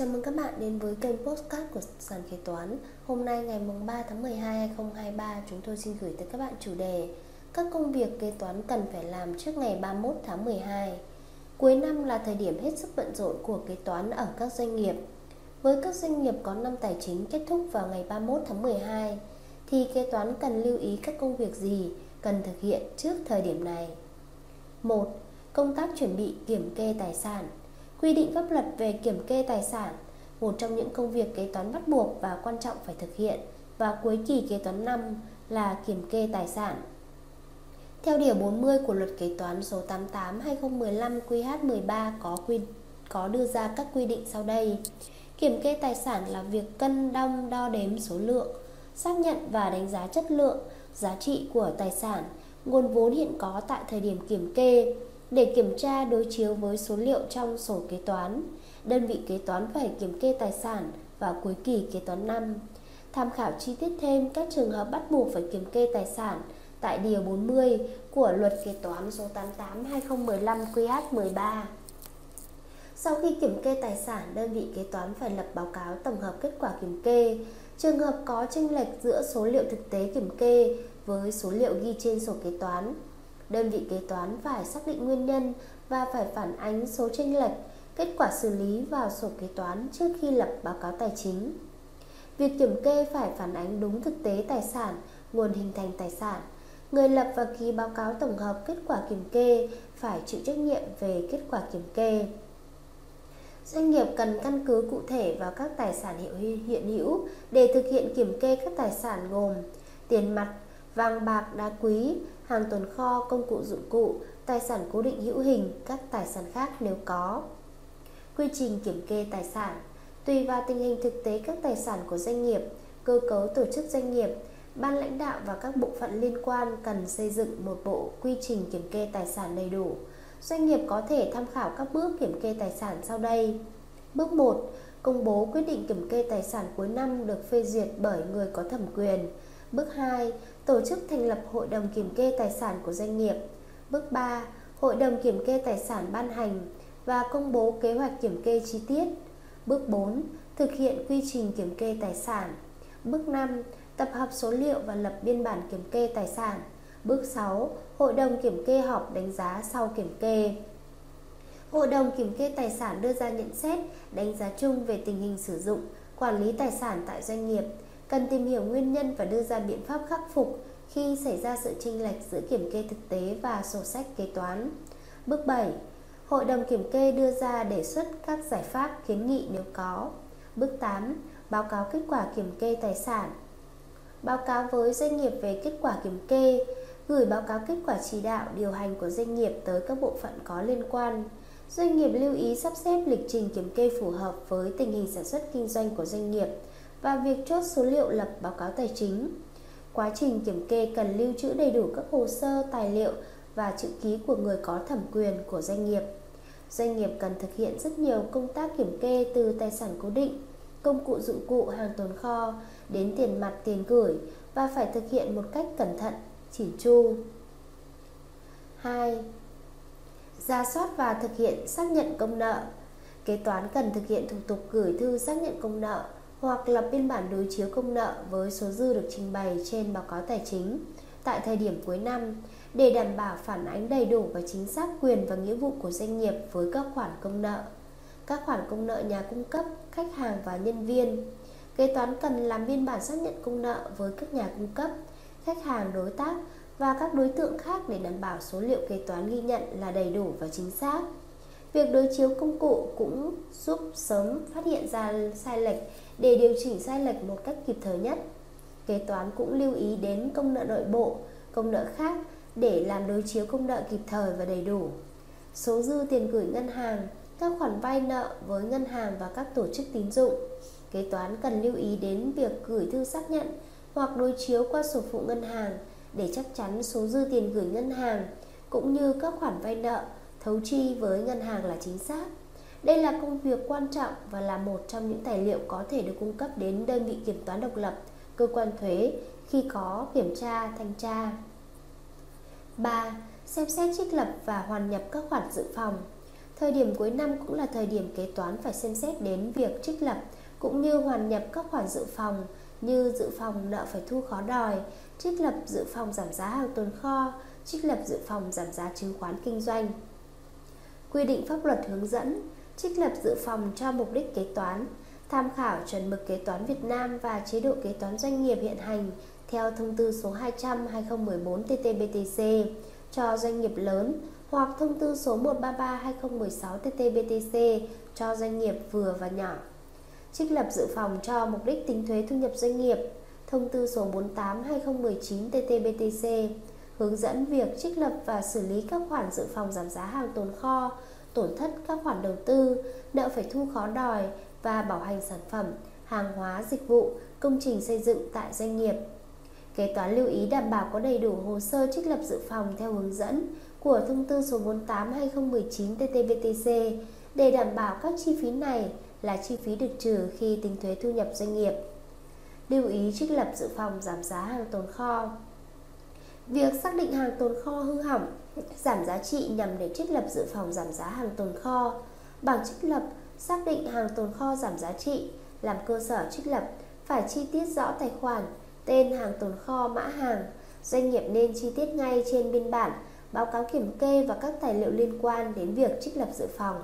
chào mừng các bạn đến với kênh Postcard của Sàn Kế Toán. Hôm nay ngày 3 tháng 12 2023 chúng tôi xin gửi tới các bạn chủ đề Các công việc kế toán cần phải làm trước ngày 31 tháng 12 Cuối năm là thời điểm hết sức bận rộn của kế toán ở các doanh nghiệp. Với các doanh nghiệp có năm tài chính kết thúc vào ngày 31 tháng 12 Thì kế toán cần lưu ý các công việc gì cần thực hiện trước thời điểm này? 1. Công tác chuẩn bị kiểm kê tài sản. Quy định pháp luật về kiểm kê tài sản, một trong những công việc kế toán bắt buộc và quan trọng phải thực hiện vào cuối kỳ kế toán năm là kiểm kê tài sản. Theo điều 40 của luật kế toán số 88/2015 QH13 có quy có đưa ra các quy định sau đây. Kiểm kê tài sản là việc cân đong đo đếm số lượng, xác nhận và đánh giá chất lượng, giá trị của tài sản, nguồn vốn hiện có tại thời điểm kiểm kê, để kiểm tra đối chiếu với số liệu trong sổ kế toán, đơn vị kế toán phải kiểm kê tài sản vào cuối kỳ kế toán năm. Tham khảo chi tiết thêm các trường hợp bắt buộc phải kiểm kê tài sản tại Điều 40 của Luật Kế toán số 88-2015 QH13. Sau khi kiểm kê tài sản, đơn vị kế toán phải lập báo cáo tổng hợp kết quả kiểm kê. Trường hợp có chênh lệch giữa số liệu thực tế kiểm kê với số liệu ghi trên sổ kế toán đơn vị kế toán phải xác định nguyên nhân và phải phản ánh số chênh lệch, kết quả xử lý vào sổ kế toán trước khi lập báo cáo tài chính. Việc kiểm kê phải phản ánh đúng thực tế tài sản, nguồn hình thành tài sản. Người lập và ký báo cáo tổng hợp kết quả kiểm kê phải chịu trách nhiệm về kết quả kiểm kê. Doanh nghiệp cần căn cứ cụ thể vào các tài sản hiệu hiện hữu để thực hiện kiểm kê các tài sản gồm tiền mặt, vàng bạc, đá quý, hàng tồn kho, công cụ dụng cụ, tài sản cố định hữu hình, các tài sản khác nếu có. Quy trình kiểm kê tài sản Tùy vào tình hình thực tế các tài sản của doanh nghiệp, cơ cấu tổ chức doanh nghiệp, ban lãnh đạo và các bộ phận liên quan cần xây dựng một bộ quy trình kiểm kê tài sản đầy đủ. Doanh nghiệp có thể tham khảo các bước kiểm kê tài sản sau đây. Bước 1. Công bố quyết định kiểm kê tài sản cuối năm được phê duyệt bởi người có thẩm quyền. Bước 2. Tổ chức thành lập hội đồng kiểm kê tài sản của doanh nghiệp. Bước 3. Hội đồng kiểm kê tài sản ban hành và công bố kế hoạch kiểm kê chi tiết. Bước 4. Thực hiện quy trình kiểm kê tài sản. Bước 5. Tập hợp số liệu và lập biên bản kiểm kê tài sản. Bước 6. Hội đồng kiểm kê họp đánh giá sau kiểm kê. Hội đồng kiểm kê tài sản đưa ra nhận xét, đánh giá chung về tình hình sử dụng, quản lý tài sản tại doanh nghiệp, cần tìm hiểu nguyên nhân và đưa ra biện pháp khắc phục khi xảy ra sự chênh lệch giữa kiểm kê thực tế và sổ sách kế toán. Bước 7. Hội đồng kiểm kê đưa ra đề xuất các giải pháp kiến nghị nếu có. Bước 8. Báo cáo kết quả kiểm kê tài sản. Báo cáo với doanh nghiệp về kết quả kiểm kê, gửi báo cáo kết quả chỉ đạo điều hành của doanh nghiệp tới các bộ phận có liên quan. Doanh nghiệp lưu ý sắp xếp lịch trình kiểm kê phù hợp với tình hình sản xuất kinh doanh của doanh nghiệp và việc chốt số liệu lập báo cáo tài chính. Quá trình kiểm kê cần lưu trữ đầy đủ các hồ sơ, tài liệu và chữ ký của người có thẩm quyền của doanh nghiệp. Doanh nghiệp cần thực hiện rất nhiều công tác kiểm kê từ tài sản cố định, công cụ dụng cụ hàng tồn kho đến tiền mặt tiền gửi và phải thực hiện một cách cẩn thận, chỉn chu. 2. Ra soát và thực hiện xác nhận công nợ. Kế toán cần thực hiện thủ tục gửi thư xác nhận công nợ hoặc lập biên bản đối chiếu công nợ với số dư được trình bày trên báo cáo tài chính tại thời điểm cuối năm để đảm bảo phản ánh đầy đủ và chính xác quyền và nghĩa vụ của doanh nghiệp với các khoản công nợ, các khoản công nợ nhà cung cấp, khách hàng và nhân viên. Kế toán cần làm biên bản xác nhận công nợ với các nhà cung cấp, khách hàng đối tác và các đối tượng khác để đảm bảo số liệu kế toán ghi nhận là đầy đủ và chính xác. Việc đối chiếu công cụ cũng giúp sớm phát hiện ra sai lệch để điều chỉnh sai lệch một cách kịp thời nhất. Kế toán cũng lưu ý đến công nợ nội bộ, công nợ khác để làm đối chiếu công nợ kịp thời và đầy đủ. Số dư tiền gửi ngân hàng, các khoản vay nợ với ngân hàng và các tổ chức tín dụng. Kế toán cần lưu ý đến việc gửi thư xác nhận hoặc đối chiếu qua sổ phụ ngân hàng để chắc chắn số dư tiền gửi ngân hàng cũng như các khoản vay nợ thấu chi với ngân hàng là chính xác. Đây là công việc quan trọng và là một trong những tài liệu có thể được cung cấp đến đơn vị kiểm toán độc lập, cơ quan thuế khi có kiểm tra, thanh tra. 3. Xem xét trích lập và hoàn nhập các khoản dự phòng. Thời điểm cuối năm cũng là thời điểm kế toán phải xem xét đến việc trích lập cũng như hoàn nhập các khoản dự phòng như dự phòng nợ phải thu khó đòi, trích lập dự phòng giảm giá hàng tồn kho, trích lập dự phòng giảm giá chứng khoán kinh doanh. Quy định pháp luật hướng dẫn trích lập dự phòng cho mục đích kế toán, tham khảo chuẩn mực kế toán Việt Nam và chế độ kế toán doanh nghiệp hiện hành theo thông tư số 200/2014 TT-BTC cho doanh nghiệp lớn hoặc thông tư số 133/2016 TT-BTC cho doanh nghiệp vừa và nhỏ. Trích lập dự phòng cho mục đích tính thuế thu nhập doanh nghiệp, thông tư số 48/2019 TT-BTC hướng dẫn việc trích lập và xử lý các khoản dự phòng giảm giá hàng tồn kho, tổn thất các khoản đầu tư, nợ phải thu khó đòi và bảo hành sản phẩm, hàng hóa, dịch vụ, công trình xây dựng tại doanh nghiệp. Kế toán lưu ý đảm bảo có đầy đủ hồ sơ trích lập dự phòng theo hướng dẫn của thông tư số 48/2019 TT-BTC để đảm bảo các chi phí này là chi phí được trừ khi tính thuế thu nhập doanh nghiệp. Lưu ý trích lập dự phòng giảm giá hàng tồn kho. Việc xác định hàng tồn kho hư hỏng, giảm giá trị nhằm để trích lập dự phòng giảm giá hàng tồn kho. Bảng trích lập xác định hàng tồn kho giảm giá trị làm cơ sở trích lập phải chi tiết rõ tài khoản, tên hàng tồn kho, mã hàng. Doanh nghiệp nên chi tiết ngay trên biên bản, báo cáo kiểm kê và các tài liệu liên quan đến việc trích lập dự phòng.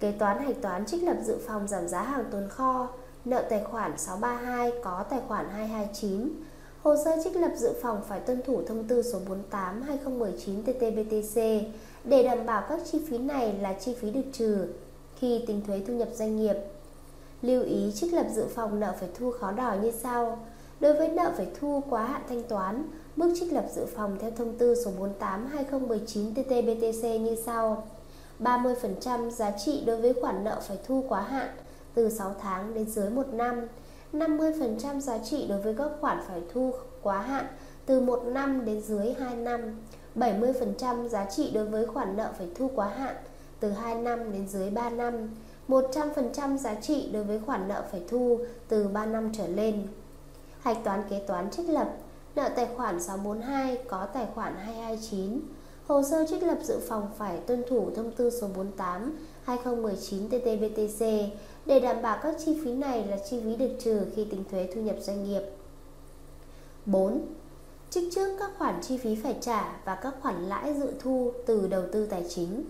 Kế toán hạch toán trích lập dự phòng giảm giá hàng tồn kho, nợ tài khoản 632 có tài khoản 229. Hồ sơ trích lập dự phòng phải tuân thủ thông tư số 48/2019 TT-BTC để đảm bảo các chi phí này là chi phí được trừ khi tính thuế thu nhập doanh nghiệp. Lưu ý trích lập dự phòng nợ phải thu khó đòi như sau. Đối với nợ phải thu quá hạn thanh toán, mức trích lập dự phòng theo thông tư số 48/2019 TT-BTC như sau. 30% giá trị đối với khoản nợ phải thu quá hạn từ 6 tháng đến dưới 1 năm, 50% giá trị đối với các khoản phải thu quá hạn từ 1 năm đến dưới 2 năm, 70% giá trị đối với khoản nợ phải thu quá hạn từ 2 năm đến dưới 3 năm, 100% giá trị đối với khoản nợ phải thu từ 3 năm trở lên. Hạch toán kế toán trích lập, nợ tài khoản 642 có tài khoản 229, Hồ sơ trích lập dự phòng phải tuân thủ thông tư số 48 2019 TTBTC để đảm bảo các chi phí này là chi phí được trừ khi tính thuế thu nhập doanh nghiệp. 4. Trích trước các khoản chi phí phải trả và các khoản lãi dự thu từ đầu tư tài chính.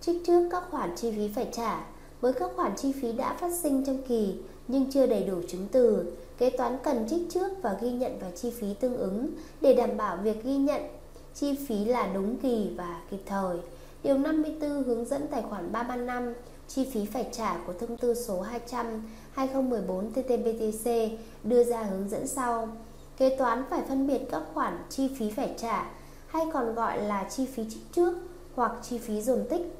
Trích trước các khoản chi phí phải trả với các khoản chi phí đã phát sinh trong kỳ nhưng chưa đầy đủ chứng từ, kế toán cần trích trước và ghi nhận vào chi phí tương ứng để đảm bảo việc ghi nhận chi phí là đúng kỳ và kịp thời. Điều 54 hướng dẫn tài khoản 335 chi phí phải trả của thông tư số 200 2014 TTBTC đưa ra hướng dẫn sau. Kế toán phải phân biệt các khoản chi phí phải trả hay còn gọi là chi phí trích trước hoặc chi phí dồn tích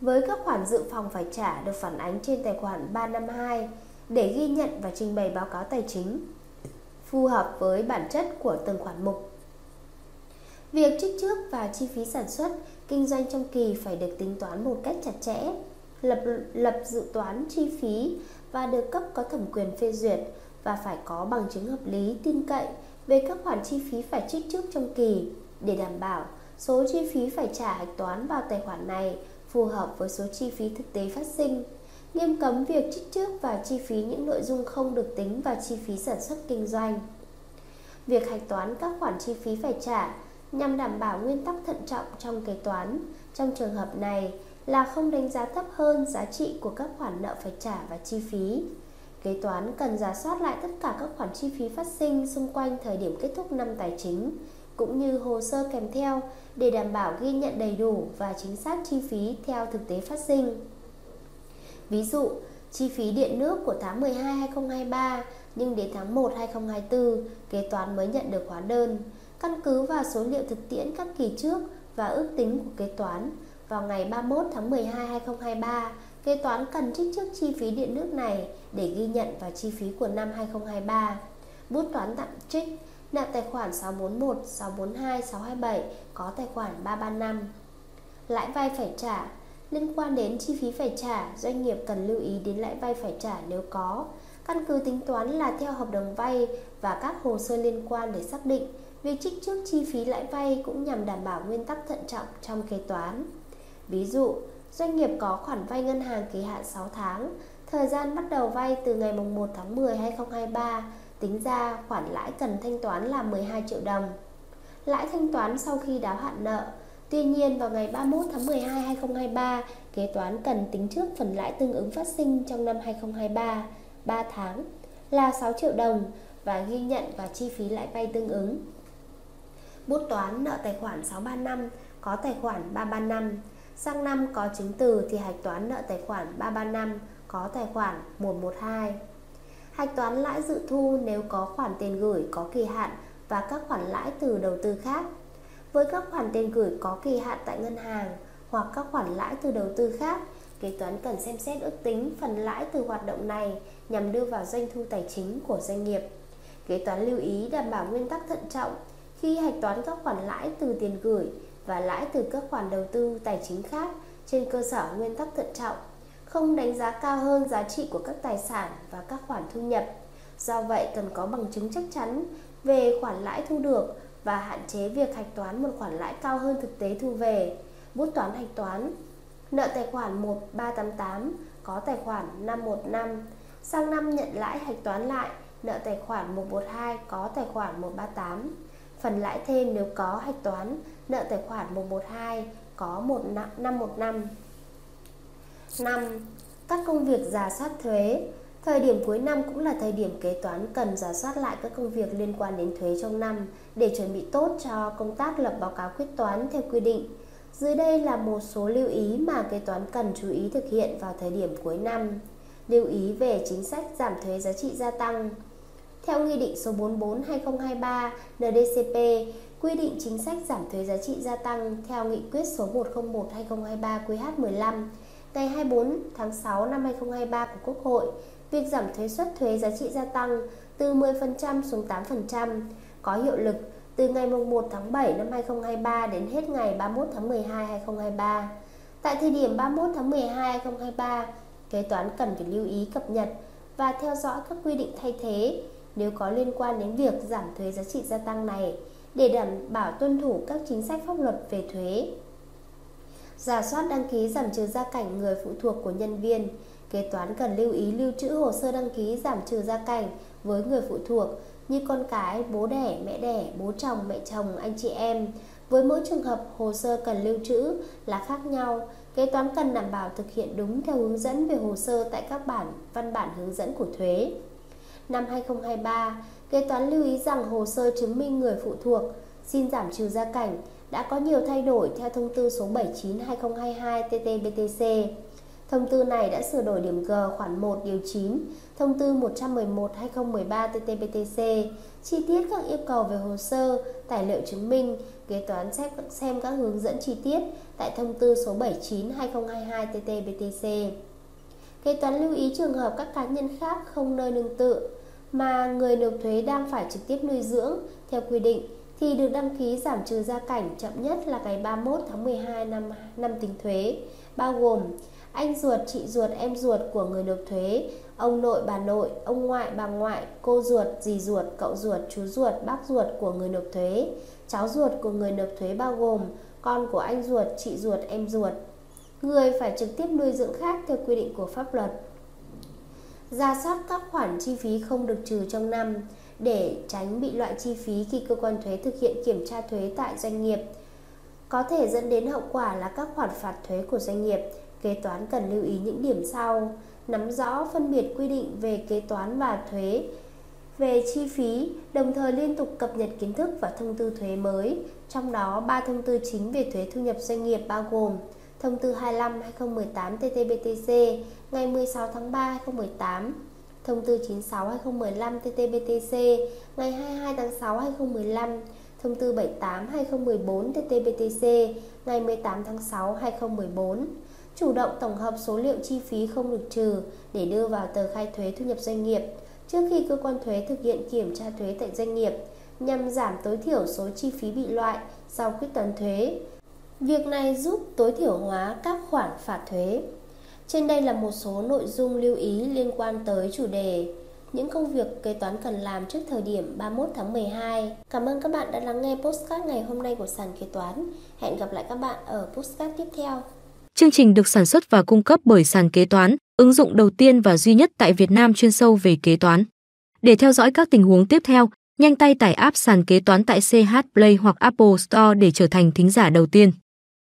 với các khoản dự phòng phải trả được phản ánh trên tài khoản 352 để ghi nhận và trình bày báo cáo tài chính phù hợp với bản chất của từng khoản mục. Việc trích trước và chi phí sản xuất, kinh doanh trong kỳ phải được tính toán một cách chặt chẽ, lập lập dự toán chi phí và được cấp có thẩm quyền phê duyệt và phải có bằng chứng hợp lý, tin cậy về các khoản chi phí phải trích trước trong kỳ. Để đảm bảo, số chi phí phải trả hạch toán vào tài khoản này phù hợp với số chi phí thực tế phát sinh. Nghiêm cấm việc trích trước và chi phí những nội dung không được tính vào chi phí sản xuất kinh doanh. Việc hạch toán các khoản chi phí phải trả nhằm đảm bảo nguyên tắc thận trọng trong kế toán. Trong trường hợp này là không đánh giá thấp hơn giá trị của các khoản nợ phải trả và chi phí. Kế toán cần giả soát lại tất cả các khoản chi phí phát sinh xung quanh thời điểm kết thúc năm tài chính, cũng như hồ sơ kèm theo để đảm bảo ghi nhận đầy đủ và chính xác chi phí theo thực tế phát sinh. Ví dụ, chi phí điện nước của tháng 12 2023 nhưng đến tháng 1 2024 kế toán mới nhận được hóa đơn Căn cứ vào số liệu thực tiễn các kỳ trước và ước tính của kế toán, vào ngày 31 tháng 12 2023, kế toán cần trích trước chi phí điện nước này để ghi nhận vào chi phí của năm 2023. Bút toán tạm trích nợ tài khoản 641, 642, 627 có tài khoản 335. Lãi vay phải trả Liên quan đến chi phí phải trả, doanh nghiệp cần lưu ý đến lãi vay phải trả nếu có. Căn cứ tính toán là theo hợp đồng vay và các hồ sơ liên quan để xác định Việc trích trước chi phí lãi vay cũng nhằm đảm bảo nguyên tắc thận trọng trong kế toán. Ví dụ, doanh nghiệp có khoản vay ngân hàng kỳ hạn 6 tháng, thời gian bắt đầu vay từ ngày 1 tháng 10 2023, tính ra khoản lãi cần thanh toán là 12 triệu đồng. Lãi thanh toán sau khi đáo hạn nợ Tuy nhiên, vào ngày 31 tháng 12 2023, kế toán cần tính trước phần lãi tương ứng phát sinh trong năm 2023, 3 tháng là 6 triệu đồng và ghi nhận và chi phí lãi vay tương ứng. Bút toán nợ tài khoản 635 có tài khoản 335, sang năm có chứng từ thì hạch toán nợ tài khoản 335 có tài khoản 112. Hạch toán lãi dự thu nếu có khoản tiền gửi có kỳ hạn và các khoản lãi từ đầu tư khác với các khoản tiền gửi có kỳ hạn tại ngân hàng hoặc các khoản lãi từ đầu tư khác, kế toán cần xem xét ước tính phần lãi từ hoạt động này nhằm đưa vào doanh thu tài chính của doanh nghiệp. Kế toán lưu ý đảm bảo nguyên tắc thận trọng khi hạch toán các khoản lãi từ tiền gửi và lãi từ các khoản đầu tư tài chính khác trên cơ sở nguyên tắc thận trọng, không đánh giá cao hơn giá trị của các tài sản và các khoản thu nhập. Do vậy cần có bằng chứng chắc chắn về khoản lãi thu được và hạn chế việc hạch toán một khoản lãi cao hơn thực tế thu về. Bút toán hạch toán Nợ tài khoản 1388 có tài khoản 515 Sang năm nhận lãi hạch toán lại Nợ tài khoản 112 có tài khoản 138 Phần lãi thêm nếu có hạch toán Nợ tài khoản 112 có 515 5. Các công việc giả soát thuế Thời điểm cuối năm cũng là thời điểm kế toán cần giả soát lại các công việc liên quan đến thuế trong năm để chuẩn bị tốt cho công tác lập báo cáo quyết toán theo quy định. Dưới đây là một số lưu ý mà kế toán cần chú ý thực hiện vào thời điểm cuối năm. Lưu ý về chính sách giảm thuế giá trị gia tăng. Theo Nghị định số 44-2023 NDCP quy định chính sách giảm thuế giá trị gia tăng theo Nghị quyết số 101-2023 QH15 ngày 24 tháng 6 năm 2023 của Quốc hội việc giảm thuế suất thuế giá trị gia tăng từ 10% xuống 8% có hiệu lực từ ngày 1 tháng 7 năm 2023 đến hết ngày 31 tháng 12 2023. Tại thời điểm 31 tháng 12 2023, kế toán cần phải lưu ý cập nhật và theo dõi các quy định thay thế nếu có liên quan đến việc giảm thuế giá trị gia tăng này để đảm bảo tuân thủ các chính sách pháp luật về thuế. Giả soát đăng ký giảm trừ gia cảnh người phụ thuộc của nhân viên, Kế toán cần lưu ý lưu trữ hồ sơ đăng ký giảm trừ gia cảnh với người phụ thuộc như con cái, bố đẻ, mẹ đẻ, bố chồng, mẹ chồng, anh chị em. Với mỗi trường hợp hồ sơ cần lưu trữ là khác nhau, kế toán cần đảm bảo thực hiện đúng theo hướng dẫn về hồ sơ tại các bản văn bản hướng dẫn của thuế. Năm 2023, kế toán lưu ý rằng hồ sơ chứng minh người phụ thuộc xin giảm trừ gia cảnh đã có nhiều thay đổi theo thông tư số 79/2022 TT-BTC. Thông tư này đã sửa đổi điểm G khoản 1 điều 9, thông tư 111/2013 TT-BTC, chi tiết các yêu cầu về hồ sơ, tài liệu chứng minh, kế toán xét xem các hướng dẫn chi tiết tại thông tư số 79/2022 TT-BTC. Kế toán lưu ý trường hợp các cá nhân khác không nơi nương tựa mà người nộp thuế đang phải trực tiếp nuôi dưỡng theo quy định thì được đăng ký giảm trừ gia cảnh chậm nhất là ngày 31 tháng 12 năm năm tính thuế, bao gồm anh ruột, chị ruột, em ruột của người nộp thuế, ông nội, bà nội, ông ngoại, bà ngoại, cô ruột, dì ruột, cậu ruột, chú ruột, bác ruột của người nộp thuế, cháu ruột của người nộp thuế bao gồm con của anh ruột, chị ruột, em ruột. Người phải trực tiếp nuôi dưỡng khác theo quy định của pháp luật. Ra soát các khoản chi phí không được trừ trong năm để tránh bị loại chi phí khi cơ quan thuế thực hiện kiểm tra thuế tại doanh nghiệp. Có thể dẫn đến hậu quả là các khoản phạt thuế của doanh nghiệp Kế toán cần lưu ý những điểm sau Nắm rõ phân biệt quy định về kế toán và thuế về chi phí, đồng thời liên tục cập nhật kiến thức và thông tư thuế mới. Trong đó, ba thông tư chính về thuế thu nhập doanh nghiệp bao gồm Thông tư 25/2018 TT-BTC ngày 16 tháng 3 2018, Thông tư 96/2015 TT-BTC ngày 22 tháng 6 2015, Thông tư 78/2014 TT-BTC ngày 18 tháng 6 2014 chủ động tổng hợp số liệu chi phí không được trừ để đưa vào tờ khai thuế thu nhập doanh nghiệp trước khi cơ quan thuế thực hiện kiểm tra thuế tại doanh nghiệp nhằm giảm tối thiểu số chi phí bị loại sau quyết toán thuế. Việc này giúp tối thiểu hóa các khoản phạt thuế. Trên đây là một số nội dung lưu ý liên quan tới chủ đề những công việc kế toán cần làm trước thời điểm 31 tháng 12. Cảm ơn các bạn đã lắng nghe postcard ngày hôm nay của sàn kế toán. Hẹn gặp lại các bạn ở postcard tiếp theo. Chương trình được sản xuất và cung cấp bởi sàn kế toán, ứng dụng đầu tiên và duy nhất tại Việt Nam chuyên sâu về kế toán. Để theo dõi các tình huống tiếp theo, nhanh tay tải app sàn kế toán tại CH Play hoặc Apple Store để trở thành thính giả đầu tiên.